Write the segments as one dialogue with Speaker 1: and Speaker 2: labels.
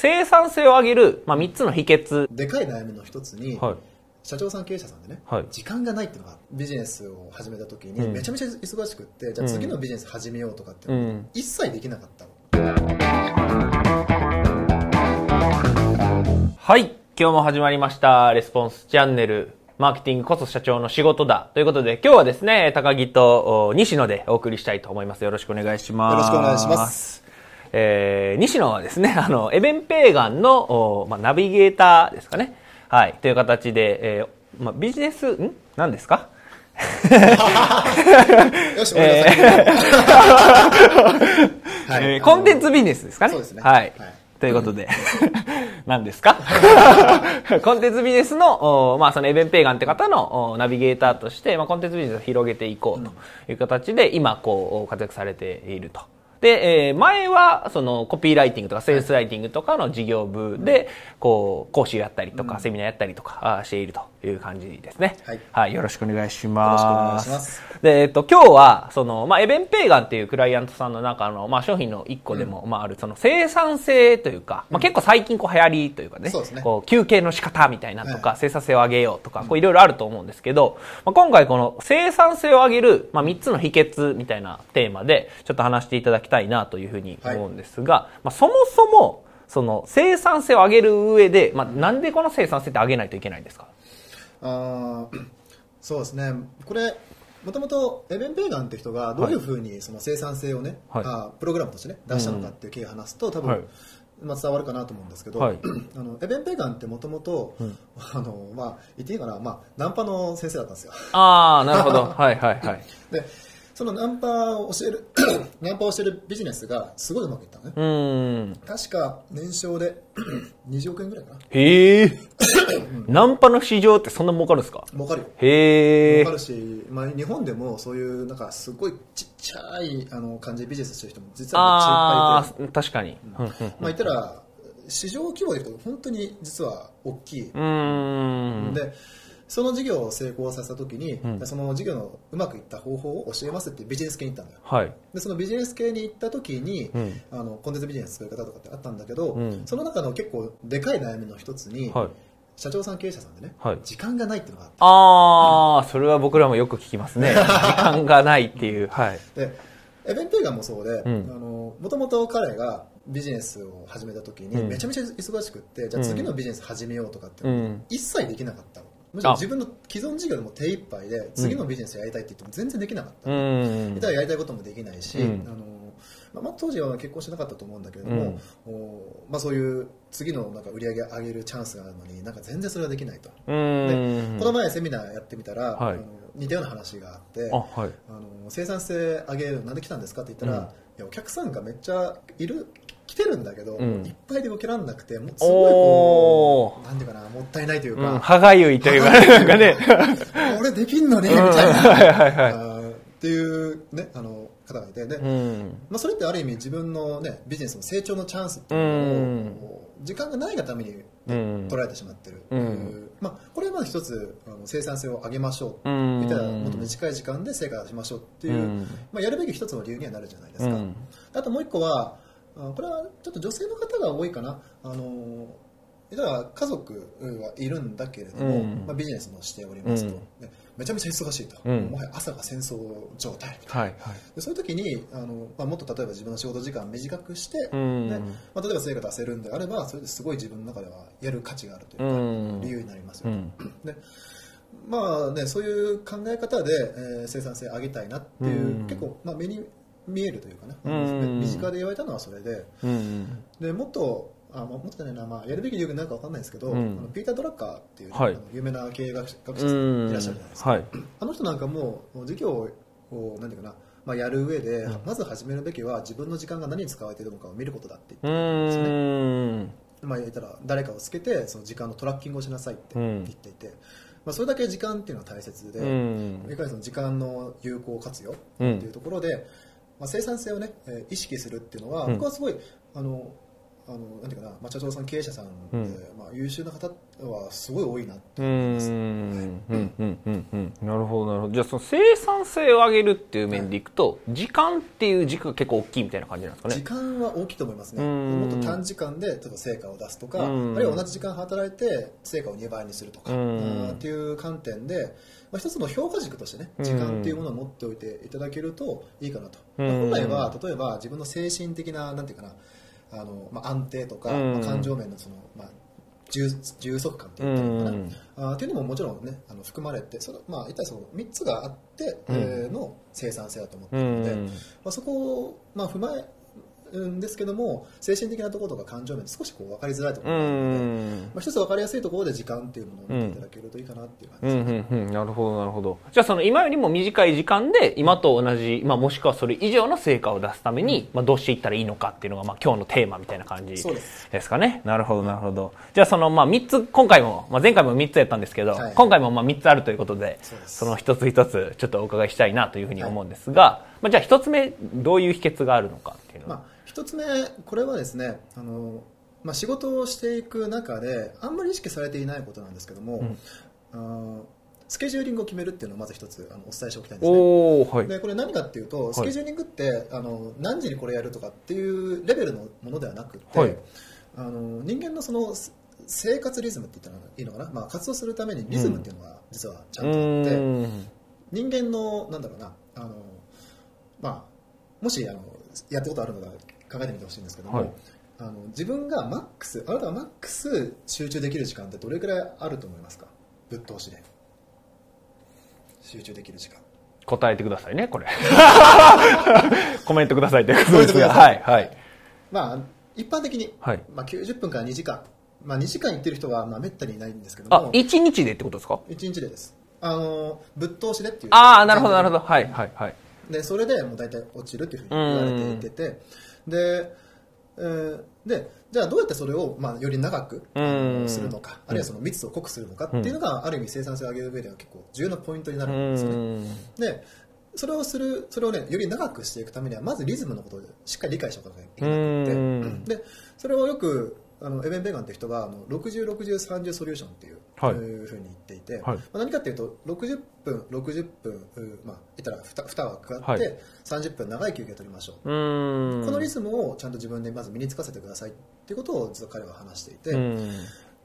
Speaker 1: 生産性を上げる、まあ、3つの秘訣。
Speaker 2: でかい悩みの一つに、
Speaker 1: はい。
Speaker 2: 社長さん経営者さんでね、
Speaker 1: はい
Speaker 2: 時間がないっていうのがビジネスを始めた時に
Speaker 1: うん
Speaker 2: めちゃめちゃ忙しくって、じゃあ次のビジネス始めようとかって一切できなかったの、
Speaker 1: はい。今日も始まりました。レスポンスチャンネル。マーケティングこそ社長の仕事だ。ということで、今日はですね、高木とお西野でお送りしたいと思います。よろしくお願いします。
Speaker 2: よろしくお願いします。
Speaker 1: えー、西野はですね、あの、エベンペーガンの、おまあ、ナビゲーターですかね。はい。という形で、えー、まあ、ビジネス、ん？何ですか？
Speaker 2: よし、
Speaker 1: えーコンテンツビジネスですかね。
Speaker 2: そうですね
Speaker 1: はい。
Speaker 2: はい
Speaker 1: ということで、何ですか？コンテンツビジネスの、おまあ、そのエベンペーガンって方のおナビゲーターとして、まあ、コンテンツビジネスを広げていこうという形で、今、こう、活躍されていると。で、えー前は、その、コピーライティングとか、セールスライティングとかの事業部で、こう、講師やったりとか、セミナーやったりとか、あしているという感じですね。
Speaker 2: はい。
Speaker 1: よろしくお願いします。
Speaker 2: よろしくお願いします。
Speaker 1: で、えっと、今日は、その、まあ、エベンペーガンっていうクライアントさんの中の、まあ、商品の一個でも、まあ、ある、その、生産性というか、まあ、結構最近こう流行りというかね、
Speaker 2: そうですね。
Speaker 1: こう、休憩の仕方みたいなとか、
Speaker 2: はい。
Speaker 1: 生産性を上げようとか、こう、いろいろあると思うんですけど、まあ、今回この生産性を上げる、まあ、3つの秘訣みたいなテーマで、ちょっと話していただきたいなというふうに思うんですが、まあ、そもそも、その、生産性を上げる上で、まあ、なんでこの生産性って上げないといけないんですか？
Speaker 2: あーそうですね。これもともとエベン・ペーガンって人がどういうふうにその生産性をね、
Speaker 1: はい。
Speaker 2: あープログラムとしてね出したのかっていう経緯を話すと多分、
Speaker 1: はい。
Speaker 2: まあ、伝わるかなと思うんですけど、
Speaker 1: はい。
Speaker 2: あのエベン・ペーガンってもともとあのまあ言っていいかな、まあ、ナンパの先生だったんですよ。
Speaker 1: ああ、なるほど。はいはいはい。
Speaker 2: でそのナンパを教える ナンパをしてるビジネスがすごいうまくいったのね
Speaker 1: うーん。
Speaker 2: 確か年商で 20億円ぐらいかな
Speaker 1: へえ。ナンパの市場ってそんな儲かるんですか？
Speaker 2: 儲かるよ
Speaker 1: へえ
Speaker 2: 儲か。るし、まあ、日本でもそういうなんかすごいちっちゃいあの感じでビジネスしてる人も実はめっちゃいっぱいいて
Speaker 1: ああ、確かに。
Speaker 2: まあ言ったら市場規模でいくと本当に実は大きい、
Speaker 1: うーん。
Speaker 2: でその事業を成功させた時に、その事業のうまくいった方法を教えますってビジネス系に行ったんだよ
Speaker 1: はい。
Speaker 2: でそのビジネス系に行った時に、
Speaker 1: ん
Speaker 2: あのコンテンツビジネス作り方とかってあったんだけど、
Speaker 1: ん
Speaker 2: その中の結構でかい悩みの一つに、
Speaker 1: はい。
Speaker 2: 社長さん経営者さんでね、
Speaker 1: はい
Speaker 2: 時間がないっていうのがあって
Speaker 1: ああ、それは僕らもよく聞きますね。時間がないっていう。はい。
Speaker 2: でエベンペーガンもそうで、
Speaker 1: ん
Speaker 2: あのもともと彼がビジネスを始めた時に
Speaker 1: うん
Speaker 2: めちゃめちゃ忙しくって、じゃあ次のビジネス始めようとかって、
Speaker 1: うん
Speaker 2: 一切できなかったのむしろ自分の既存事業でも手一杯で次のビジネスやりたいって言っても全然できなかった、
Speaker 1: うーん
Speaker 2: やりたいこともできないし、
Speaker 1: うん。
Speaker 2: あのまあまあ、当時は結婚してなかったと思うんだけれども、おまあ、そういう次のなんか売り上げ上げるチャンスがあるのになんか全然それができないと、
Speaker 1: うーん。
Speaker 2: この前セミナーやってみたら、
Speaker 1: はい。
Speaker 2: あの似たような話があって
Speaker 1: あ、はい。
Speaker 2: あの生産性上げるなんで来たんですかって言ったら、
Speaker 1: うん。
Speaker 2: いやお客さんがめっちゃいる来てるんだけど、
Speaker 1: うん。
Speaker 2: いっぱいで受けられなくてもうすごいこ
Speaker 1: お
Speaker 2: うなんていうかなもったいないという
Speaker 1: うん、
Speaker 2: か、
Speaker 1: 歯がゆいというか、なんかね。
Speaker 2: 俺できんのにみ
Speaker 1: うん。
Speaker 2: たいな、
Speaker 1: はいはいはい
Speaker 2: っていう、ね、あの方がいてで、
Speaker 1: うん。
Speaker 2: まあ、それってある意味自分の、ね、ビジネスの成長のチャンスっていう
Speaker 1: うん。
Speaker 2: のを時間がないがために、ね
Speaker 1: うん。
Speaker 2: 取られてしまってる、
Speaker 1: う。ん。
Speaker 2: まあ、これはまず一つあの生産性を上げましょう、
Speaker 1: うん。
Speaker 2: みたいなもっと短い時間で成果を出しましょうっていう、
Speaker 1: うん。
Speaker 2: まあ、やるべき一つの理由にはなるじゃないですか、
Speaker 1: うん。
Speaker 2: あともう一個はあこれはちょっと女性の方が多いかな。あのだから家族はいるんだけれども、
Speaker 1: うん。
Speaker 2: まあ、ビジネスもしておりますと、
Speaker 1: うん。
Speaker 2: ねめちゃめちゃ忙しいと、
Speaker 1: うん。
Speaker 2: もはや朝が戦争状態みたいな。
Speaker 1: はいはい。
Speaker 2: でそういう時にあの、まあ、もっと例えば自分の仕事時間短くして、
Speaker 1: うん。
Speaker 2: でまあ、例えば成果出せるんであればそれですごい自分の中ではやる価値があるというか、
Speaker 1: うん。
Speaker 2: 理由になりますよ、
Speaker 1: うん。
Speaker 2: でまあね、そういう考え方で、えー生産性上げたいなっていう、
Speaker 1: うん。
Speaker 2: 結構、まあ、目に見えるというかね、
Speaker 1: うん。
Speaker 2: 身近で言われたのはそれで。
Speaker 1: うん。
Speaker 2: でもっとあ、まあ、もっとじゃないな、まあ、やるべき理由が何か分かんないですけど、
Speaker 1: うん。
Speaker 2: あのピーター・ドラッカーっていうね、
Speaker 1: はい。
Speaker 2: 有名な経営学者学者さ
Speaker 1: うん。ん。
Speaker 2: いらっしゃるじゃないですか、
Speaker 1: はい。
Speaker 2: あの人なんかもう事業をなんていうかな、まあ、やる上で、
Speaker 1: うん。
Speaker 2: まず始めるべきは自分の時間が何に使われているのかを見ることだって
Speaker 1: う
Speaker 2: 言ってるんですよね。まあ、言ったら誰かをつけてその時間のトラッキングをしなさいって
Speaker 1: うん。
Speaker 2: 言っていて、まあ、それだけ時間っていうのは大切で、
Speaker 1: うん。
Speaker 2: いかにその時間の有効活用っていうところで、まあ、生産性をね、えー意識するっていうのは、
Speaker 1: うん。
Speaker 2: 僕はすごいあのあのなんていうかな、まあ、社長さん経営者さんで、
Speaker 1: うん。
Speaker 2: まあ、優秀な方はすごい多いなって
Speaker 1: う
Speaker 2: 思い。ます、
Speaker 1: なるほどなるほど。じゃあその生産性を上げるっていう面でいくと、時間っていう軸が結構大きいみたいな感じなんですかね？
Speaker 2: 時間は大きいと思いますね。
Speaker 1: うん。
Speaker 2: もっと短時間で例えば成果を出すとかあ
Speaker 1: うん。
Speaker 2: るいは同じ時間働いて成果を2倍にするとかっていう観点で、まあ、一つの評価軸としてね時間っていうものを持っておいていただけるといいかなと、
Speaker 1: うん。
Speaker 2: まあ本来は例えば自分の精神的ななんていうかなあの、まあ、安定とか、
Speaker 1: うん。
Speaker 2: まあ、感情面のその、まあ、充充足感っていうのかな、
Speaker 1: うん。
Speaker 2: あーっていうのももちろんねあの含まれてその、まあ、一体その3つがあって、えーの生産性だと思って
Speaker 1: う
Speaker 2: いるので、
Speaker 1: ん。
Speaker 2: まあ、そこを、まあ、踏まえるんですけども精神的なところとか感情面で少しこう分かりづらいとこ
Speaker 1: う
Speaker 2: ろがあるので、
Speaker 1: ん。
Speaker 2: まあ、一つ分かりやすいところで時間っていうものを見ていただけるといいかなっていう感じ
Speaker 1: う
Speaker 2: です、
Speaker 1: んうんうん。なるほどなるほど。じゃあその今よりも短い時間で今と同じ、まあ、もしくはそれ以上の成果を出すために、まあ、どうしていったらいいのかっていうのが、まあ、今日のテーマみたいな感じ
Speaker 2: です。
Speaker 1: かね。なるほどなるほど。じゃあその、まあ、3つ今回も、まあ、前回も3つやったんですけど、
Speaker 2: はい。
Speaker 1: 今回もまあ3つあるということで
Speaker 2: そ
Speaker 1: の一つ一つちょっとお伺いしたいなというふうに思うんですが、まあ、じゃあ1つ目どういう秘訣があるのかっていうのは、
Speaker 2: まあ、一つ目これはですねあの、まあ、仕事をしていく中であんまり意識されていないことなんですけども、あのスケジューリングを決めるっていうのをまず一つあのお伝えしておきたいんですね。
Speaker 1: はい。
Speaker 2: でこれ何かっていうとスケジューリングって、あの何時にこれやるとかっていうレベルのものではなくて、
Speaker 1: はい。
Speaker 2: あの人間のそのす生活リズムって言ったらいいのかな、まあ、活動するためにリズムっていうのが実はちゃんとあって、
Speaker 1: うん。
Speaker 2: 人間のなんだろうなあの、まあ、もしあのやったことあるのか考えてみてほしいんですけども、
Speaker 1: はい。
Speaker 2: あの自分がマックスあなたがマックス集中できる時間ってどれくらいあると思いますか？ぶっ通しで。集中できる時間。
Speaker 1: 答えてくださいねこれ。コメントくださいってことですが。はいはい。
Speaker 2: まあ、一般的に、
Speaker 1: はい。
Speaker 2: まあ、90分から2時間、まあ、2時間行ってる人は、まあ、めったにいないんですけど
Speaker 1: あ
Speaker 2: も、
Speaker 1: 一日でってことですか
Speaker 2: ？1日でです。あの、ぶっ通しでっていう。
Speaker 1: ああなるほどなるほど。はいはいはい
Speaker 2: で、それでもう大体落ちるっていうふうに言われていてて、で、えーで、じゃあどうやってそれを、まあ、より長くするのか、あるいはその密度を濃くするのかっていうのが、ある意味生産性を上げる上では結構重要なポイントにな
Speaker 1: う
Speaker 2: るんですよね。
Speaker 1: ん。
Speaker 2: で、それをする、それをね、より長くしていくためには、まずリズムのことをしっかり理解しておかなきゃいけな
Speaker 1: うん
Speaker 2: くて、で、それをよく、あのエベン・ベガンっていう人はあの60、60、30ソリューションっていう,、
Speaker 1: はい。
Speaker 2: いうふうに言っていて、
Speaker 1: はい。
Speaker 2: まあ、何かっていうと60分、60分、うまあ、言ったら 2, 2枠あって、
Speaker 1: はい。
Speaker 2: 30分長い休憩を取りましょう、
Speaker 1: うん。
Speaker 2: このリズムをちゃんと自分でまず身につかせてくださいっていうことを実は彼は話していて、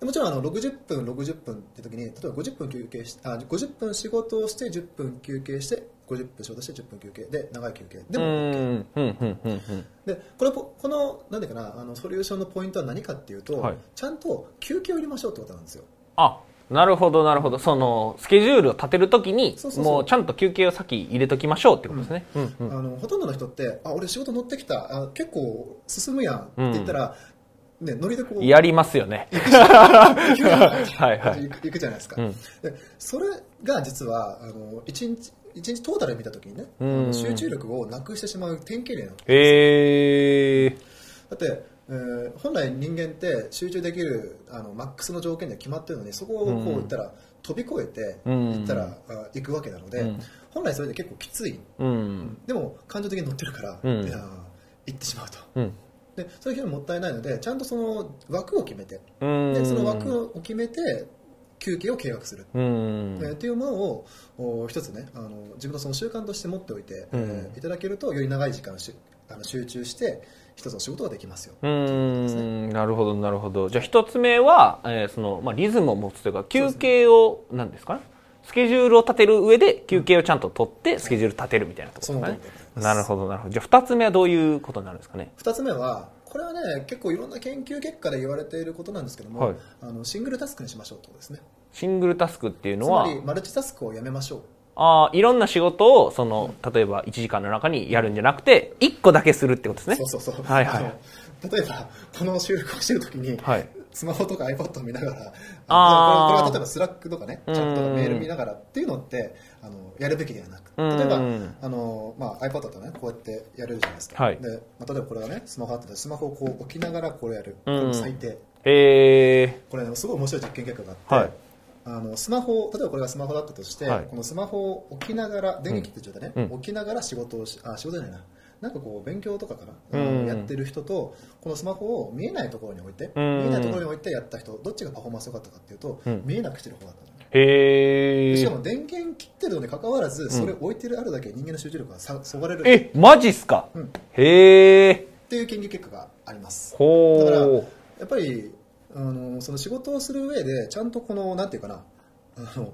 Speaker 2: もちろんあの60分、60分って時に例えば50分休憩しあ50分仕事をして10分休憩して50分仕事して10分休憩。で長い休憩。で
Speaker 1: う
Speaker 2: も OK、
Speaker 1: んうんうんうん。
Speaker 2: でこれこのなんていうかなあのソリューションのポイントは何かっていうと、
Speaker 1: はい。
Speaker 2: ちゃんと休憩を入れましょうってことなんですよ。
Speaker 1: あなるほどなるほど。そのスケジュールを立てるときにもうちゃんと休憩を先入れときましょうってことですね、うん。うん
Speaker 2: あのほとんどの人ってあ俺仕事乗ってきた。あ結構進むやん。って言ったら、ね、ノリでこう
Speaker 1: やりますよね。
Speaker 2: 行くじゃない
Speaker 1: はいはい。
Speaker 2: 行く行くじゃないですか、
Speaker 1: うん。
Speaker 2: でそれが実はあの1日一日トータルで見たときにね、あ
Speaker 1: うん。
Speaker 2: の集中力をなくしてしまう典型例なの。
Speaker 1: ええ
Speaker 2: だって、えー本来人間って集中できるあのマックスの条件で決まってるのにそこをこう
Speaker 1: うん
Speaker 2: 言ったら、飛び越えて
Speaker 1: うん。
Speaker 2: 行ったら、あ行くわけなので、
Speaker 1: うん。
Speaker 2: 本来それで結構きつい、
Speaker 1: うん。
Speaker 2: でも感情的に乗ってるから、
Speaker 1: うん。
Speaker 2: いやー行ってしまうと。
Speaker 1: うん。
Speaker 2: でそういう人ももったいないのでちゃんとその枠を決めて。
Speaker 1: うん。
Speaker 2: でその枠を決めて休憩を計画する、
Speaker 1: うん。
Speaker 2: えーっていうものをお一つねあの自分のその習慣として持っておいて、
Speaker 1: うん。
Speaker 2: えーいただけるとより長い時間しあの集中して一つの仕事ができますよ。
Speaker 1: うーんなるほどなるほど。じゃあ一つ目は、えーそのまあ、リズムを持つというか休憩をなんですか？ねスケジュールを立てる上で休憩をちゃんと取ってスケジュール立てるみたいなところですかね。なるほどなるほど。じゃあ二つ目はどういうことになるんですかね？
Speaker 2: 二つ目はこれはね結構いろんな研究結果で言われていることなんですけども、
Speaker 1: はい。
Speaker 2: あのシングルタスクにしましょうとですね。
Speaker 1: シングルタスクっていうのはつ
Speaker 2: まりマルチタスクをやめましょう。
Speaker 1: あーいろんな仕事をその例えば1時間の中にやるんじゃなくて1個だけするってことですね。
Speaker 2: そうそうそう、
Speaker 1: はいはい。
Speaker 2: 例えばこの収録をしてる時に、
Speaker 1: はい。
Speaker 2: スマホとか iPad を見ながら
Speaker 1: あー。
Speaker 2: これこれは例えばスラックとかねチャットとかメール見ながらっていうのってあのやるべきではなく
Speaker 1: うん。
Speaker 2: 例えばあの、まあ、iPad だとねこうやってやれるじゃないですか、
Speaker 1: はい。
Speaker 2: でまあ、例えばこれがねスマホあっててスマホをこう置きながらこれやる、
Speaker 1: うん。
Speaker 2: これも最低。
Speaker 1: え
Speaker 2: これ、ね、すごい面白い実験結果があって、
Speaker 1: はい。
Speaker 2: あのスマホ例えばこれがスマホだったとして、
Speaker 1: はい。
Speaker 2: このスマホを置きながら電源切って状態でね、
Speaker 1: うん。
Speaker 2: 置きながら仕事をしあ仕事じゃないななんかこう勉強とかかな、
Speaker 1: うん。
Speaker 2: やってる人とこのスマホを見えないところに置いて、
Speaker 1: うん。
Speaker 2: 見えないところに置いてやった人どっちがパフォーマンス良かったかっていうと、
Speaker 1: うん。
Speaker 2: 見えなくしてる方だったの。ね
Speaker 1: へえ
Speaker 2: しかも電源切ってるのに関わらずそれ置いてるあるだけ人間の集中力がさそがれる。っ
Speaker 1: えマジっすか、
Speaker 2: うん。
Speaker 1: へえ
Speaker 2: ていう研究結果があります。
Speaker 1: ほ
Speaker 2: だから
Speaker 1: う
Speaker 2: やっぱりあのその仕事をする上でちゃんとこのなんていうかなあの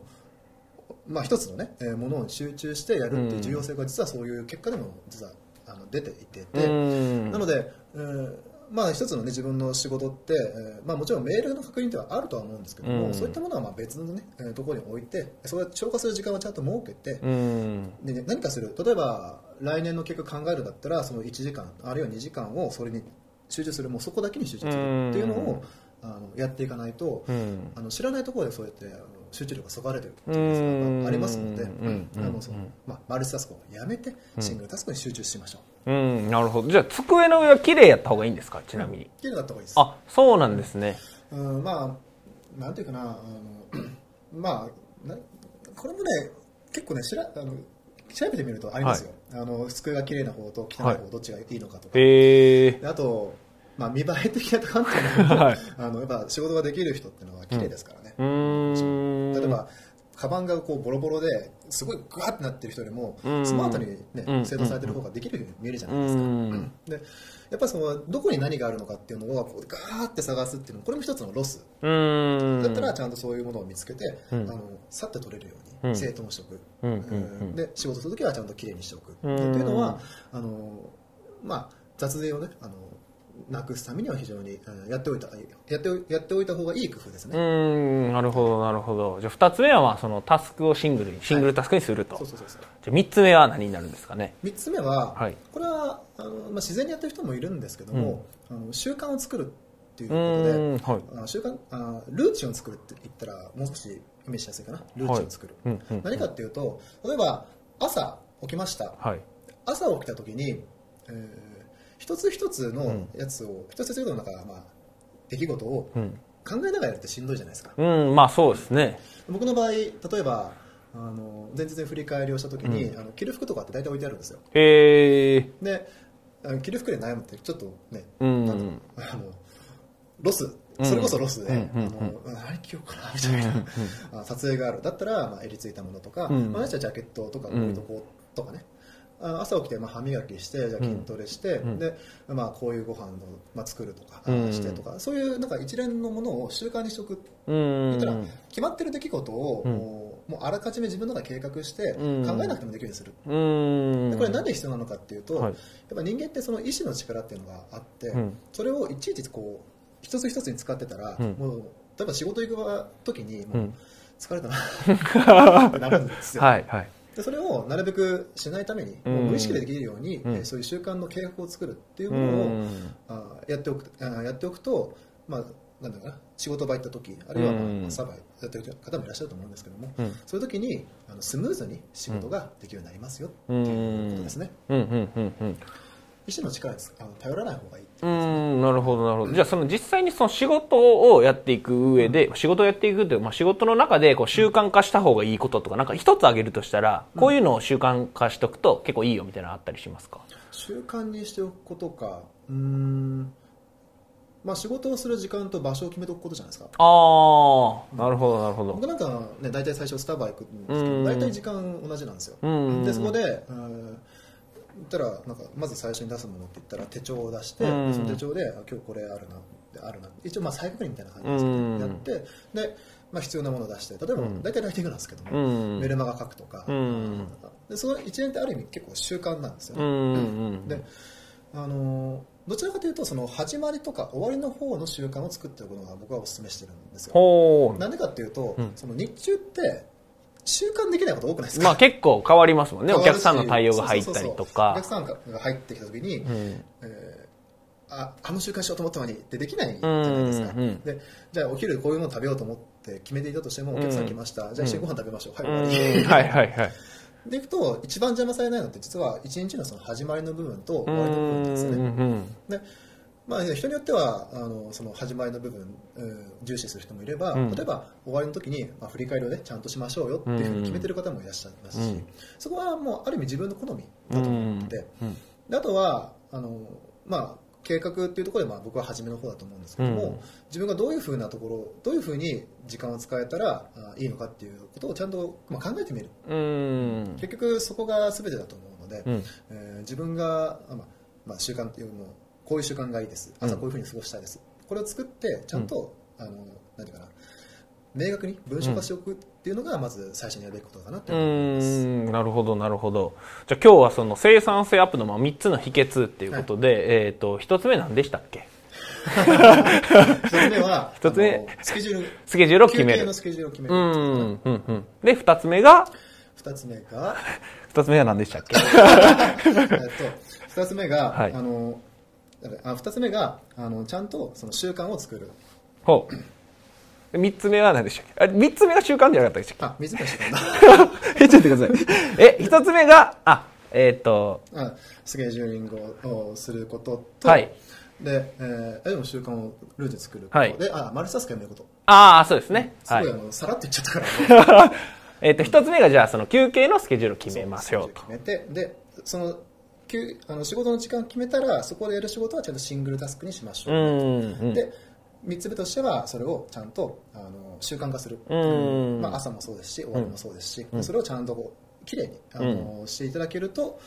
Speaker 2: まあ一つのね、えーものに集中してやるっていう重要性が実はそういう結果でも実はあの出ていてて、
Speaker 1: うん。
Speaker 2: なので、えーまあ一つのね自分の仕事って、えーまあもちろんメールの確認ではあるとは思うんですけども、
Speaker 1: うん。
Speaker 2: そういったものはまあ別のね、えーところに置いてそれを消化する時間をちゃんと設けて、
Speaker 1: うん。
Speaker 2: でね、何かする例えば来年の結果考えるんだったらその1時間あるいは2時間をそれに集中するもうそこだけに集中するっていうのをあのやっていかないと、
Speaker 1: うん。
Speaker 2: あの知らないところでそうやって集中力がそがれてるって
Speaker 1: う
Speaker 2: いう
Speaker 1: ん
Speaker 2: のがありますので、まあ、マルチタスクをやめてシングルタスクに集中しましょう、
Speaker 1: うんなるほど。じゃあ机の上は綺麗やった方がいいんですか？ちなみに、
Speaker 2: うのがあった方がいいです。
Speaker 1: あそうなんですね。
Speaker 2: うんまあなんていうかなあのまあなこれもね結構ねしらあの調べてみるとありますよ、あの机が綺麗な方と汚い方どっちがいいのかとか、
Speaker 1: へえ
Speaker 2: であと、まあ、見栄え的な観点で
Speaker 1: はい。
Speaker 2: あのやっぱ仕事ができる人っていうのは綺麗ですからね、
Speaker 1: うーん
Speaker 2: 例えばカバンがこうボロボロですごいグワッてなってる人よりも
Speaker 1: うん。
Speaker 2: スマートに、ね
Speaker 1: うん。
Speaker 2: 整頓されてる方ができるように見えるじゃ
Speaker 1: う
Speaker 2: ないですか、
Speaker 1: ん。
Speaker 2: でやっぱりそのどこに何があるのかっていうのをこうガーって探すっていうのもこれも一つのロス。
Speaker 1: うん。
Speaker 2: だったらちゃんとそういうものを見つけて、
Speaker 1: うん。
Speaker 2: あのさっと取れるよう
Speaker 1: うん。
Speaker 2: に整頓しておく、で仕事するときはちゃんときれいにしておく、
Speaker 1: うん。
Speaker 2: っていうのはあの、まあ、雑税をねあのなくすためには非常にうんやっておいたやっておやっておいた方がいい工夫です
Speaker 1: う
Speaker 2: ね、
Speaker 1: んなるほどなるほど。じゃあ2つ目はまあそのタスクをシングルにシングルタスクにすると、
Speaker 2: そうそうそうそう。
Speaker 1: じゃあ3つ目は何になるんですかね
Speaker 2: ？3つ目は、
Speaker 1: はい。
Speaker 2: これはあの、まあ、自然にやってる人もいるんですけども、あの習慣を作るっていう
Speaker 1: う
Speaker 2: ことで
Speaker 1: んはい。
Speaker 2: 習慣あルーチンを作るって言ったらもう少しイメージしやすいかな？ルーチンを作る、
Speaker 1: うんうん。
Speaker 2: 何かっていうと例えば朝起きました。
Speaker 1: はい。
Speaker 2: 朝起きた時に、えー一つ一つのやつを、一つ一つのなんか、まあ、出来事を
Speaker 1: うん、
Speaker 2: 考えながらやるってしんどいじゃないですか。
Speaker 1: うん、まあそうですね。
Speaker 2: 僕の場合例えばあの前日に振り返りをした時に、あの着る服とかって大体置いてあるんですよ。
Speaker 1: へえ
Speaker 2: であの着る服で悩むってちょっとね、
Speaker 1: うん
Speaker 2: うあのロス。
Speaker 1: うん。
Speaker 2: それこそロスで、
Speaker 1: うんうん
Speaker 2: あの何着ようかなみたいな、あ撮影がある。だったら、まあ、襟ついたものとか、
Speaker 1: うん。
Speaker 2: まあ、私はジャケットとか置いとこうとかね、あ朝起きてまあ歯磨きしてじゃあ筋トレして、
Speaker 1: ん。
Speaker 2: でまあ、こういうご飯をまあ作るとか、してとかそういうなんか一連のものを習慣にしておく。
Speaker 1: うん
Speaker 2: たら決まってる出来事を、
Speaker 1: うん。
Speaker 2: もうもうあらかじめ自分の中で計画して
Speaker 1: うん。
Speaker 2: 考えなくてもできるようにする、
Speaker 1: うん。
Speaker 2: でこれ何で必要なのかっていうと、
Speaker 1: はい。
Speaker 2: やっぱ人間ってその意志の力っていうのがあって、
Speaker 1: うん。
Speaker 2: それをいちいちこう一つ一つに使ってたら、
Speaker 1: うん。
Speaker 2: もう例えば仕事行く時にも
Speaker 1: う
Speaker 2: うん。疲れたな ってなるんですよ、
Speaker 1: はいはい
Speaker 2: でそれをなるべくしないために、
Speaker 1: うん。
Speaker 2: もう無意識でできるように、
Speaker 1: うん。
Speaker 2: えーそういう習慣の計画を作るっていう
Speaker 1: う
Speaker 2: ものを、
Speaker 1: ん。
Speaker 2: あーやっておくあーやっておくと、まあ、なんだろうな仕事場行った時あるいは、まあ
Speaker 1: うん
Speaker 2: サバイやってる方もいらっしゃると思うんですけども、
Speaker 1: うん。
Speaker 2: そういう時にあのスムーズに仕事ができるようになりますよって
Speaker 1: う
Speaker 2: いうことですね、
Speaker 1: うん。うん。うん。うん
Speaker 2: 意志の力にあの頼らない方がいい
Speaker 1: うんなるほどなるほど。じゃあその実際にその仕事をやっていく上で仕事をやっていくっていう、まあ、仕事の中でこう習慣化した方がいいこととかなんか一つ挙げるとしたらこういうのを習慣化しておくと結構いいよみたいなのあったりしますか？
Speaker 2: 習慣にしておくことかうーんまあ仕事をする時間と場所を決めておくことじゃないですか。
Speaker 1: ああなるほどなるほど。
Speaker 2: 僕なんかね大体最初スタバ行くんですけ
Speaker 1: うん。
Speaker 2: ど大体時間同じなんですよ。
Speaker 1: うん
Speaker 2: でそこでうん言ったらなんかまず最初に出すものって言ったら手帳を出して
Speaker 1: うん。
Speaker 2: その手帳であ今日これあるなであるな一応まあ再確認みたいな感じです
Speaker 1: うん。
Speaker 2: ねやってでまあ必要なものを出して例えば
Speaker 1: うん。
Speaker 2: 大体ライティングなんですけど
Speaker 1: う
Speaker 2: も
Speaker 1: ん。
Speaker 2: メルマガ書くとか
Speaker 1: うん。
Speaker 2: でその一連ってある意味結構習慣なんですよ。
Speaker 1: う
Speaker 2: ねであのどちらかというとその始まりとか終わりの方の習慣を作っておくのが僕はお勧めしてるんですよ。なんでかっていうと、
Speaker 1: うん。
Speaker 2: その日中って習慣できないこと多くないですか、
Speaker 1: まあ結構変わりますもんね。お客さんの対応が入ったりと
Speaker 2: そうそうそう。お
Speaker 1: か
Speaker 2: 客さんが入ってきた時に、
Speaker 1: うん。
Speaker 2: えーああの習慣しようと思ったのにってできないじゃないですか、
Speaker 1: うんうん
Speaker 2: でじゃあお昼こういうもの食べようと思って決めていたとしてもお客さん来ました、じゃあ一緒にご飯食べましょう、
Speaker 1: うん
Speaker 2: はい終わり、
Speaker 1: はいはいはい。
Speaker 2: でいくと一番邪魔されないのって実は一日のその始まりの部分と終わりの部分なんですよね、
Speaker 1: うん。
Speaker 2: でまあ、人によってはあのその始まりの部分、うん重視する人もいれば、
Speaker 1: うん。
Speaker 2: 例えば終わりの時に、まあ、振り返りを、ね、ちゃんとしましょうよっていうふうに決めてる方もいらっしゃいますし、
Speaker 1: うん。
Speaker 2: そこはもうある意味自分の好みだと思って、
Speaker 1: うん。
Speaker 2: であとはあの、まあ、計画っていうところでまあ僕は初めの方だと思うんですけども、
Speaker 1: うん。
Speaker 2: 自分がどういうふうなところどういうふうに時間を使えたらあいいのかっていうことをちゃんと、まあ、考えてみる。
Speaker 1: うーん。
Speaker 2: 結局そこが全てだと思うので、
Speaker 1: うん。
Speaker 2: えー自分が、あまあまあ、習慣っていうのもこういう習慣がいいです。朝こういうふうに過ごしたいです、これを作ってちゃんと、あのなん。ていうかな明確に文章化しておくっていうのがまず最初にやるべきことかなって
Speaker 1: う
Speaker 2: 思います、
Speaker 1: なるほどなるほど。じゃあ今日はその生産性アップのまあ3つの秘訣っていうことで、えっ、と1つ目何でしたっけ？
Speaker 2: 一つ目は
Speaker 1: 一つ目
Speaker 2: スケジュール。
Speaker 1: スケジュールを決める。
Speaker 2: 休憩のスケジュールを決め
Speaker 1: う
Speaker 2: る
Speaker 1: んうんうん。で2つ目が？
Speaker 2: 二つ目が
Speaker 1: 2つ目は何でしたっけ？
Speaker 2: えっと二つ目が、
Speaker 1: はい。
Speaker 2: あのあ二つ目があのちゃんとその習慣を作る。
Speaker 1: ほう。3つ目は何でしたっけ？あ3つ目が習慣じゃなかったでしたっ
Speaker 2: あ水目習慣だ。
Speaker 1: け えちょっと待ってください。え1つ目があえっ、と
Speaker 2: あスケジューリングをすることと、
Speaker 1: はい。
Speaker 2: で、えー、でも習慣をルーティン作ること、
Speaker 1: はい。
Speaker 2: で、あ、マルチタスクやめること。
Speaker 1: ああそうですね。
Speaker 2: すご、
Speaker 1: はい。い
Speaker 2: あの、さらっと言っちゃったから、
Speaker 1: えっと1つ目がじゃあその休憩のスケジュールを決めましょうと。
Speaker 2: 決めて、で、その、休あの仕事の時間決めたら、そこでやる仕事はちゃんとシングルタスクにしましょう。
Speaker 1: うんうん
Speaker 2: で、三つ目としては、それをちゃんとあの習慣化する。
Speaker 1: うん
Speaker 2: まあ、朝もそうですし、終わりもそうですし、それをちゃんとこう、綺麗にあの、していただけると、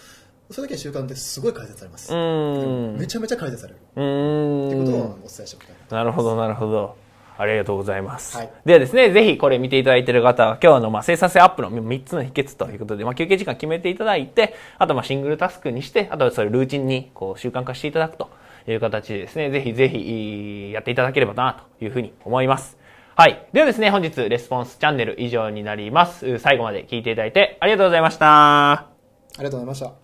Speaker 2: それだけ習慣ってすごい改善されます。
Speaker 1: うん
Speaker 2: めちゃめちゃ改善される。
Speaker 1: うーん
Speaker 2: ってことをお伝えしておきたい。
Speaker 1: なるほど、なるほど。ありがとうございます。
Speaker 2: はい
Speaker 1: ではですね、ぜひこれ見ていただいている方は、今日のまあ生産性アップの3つの秘訣ということで、まあ、休憩時間決めていただいて、あとまあシングルタスクにして、あとはそれルーチンにこう習慣化していただくという形でですね、ぜひぜひやっていただければなというふうに思います。はい。ではですね、本日レスポンスチャンネル以上になります。最後まで聞いていただいてありがとうございました。
Speaker 2: ありがとうございました。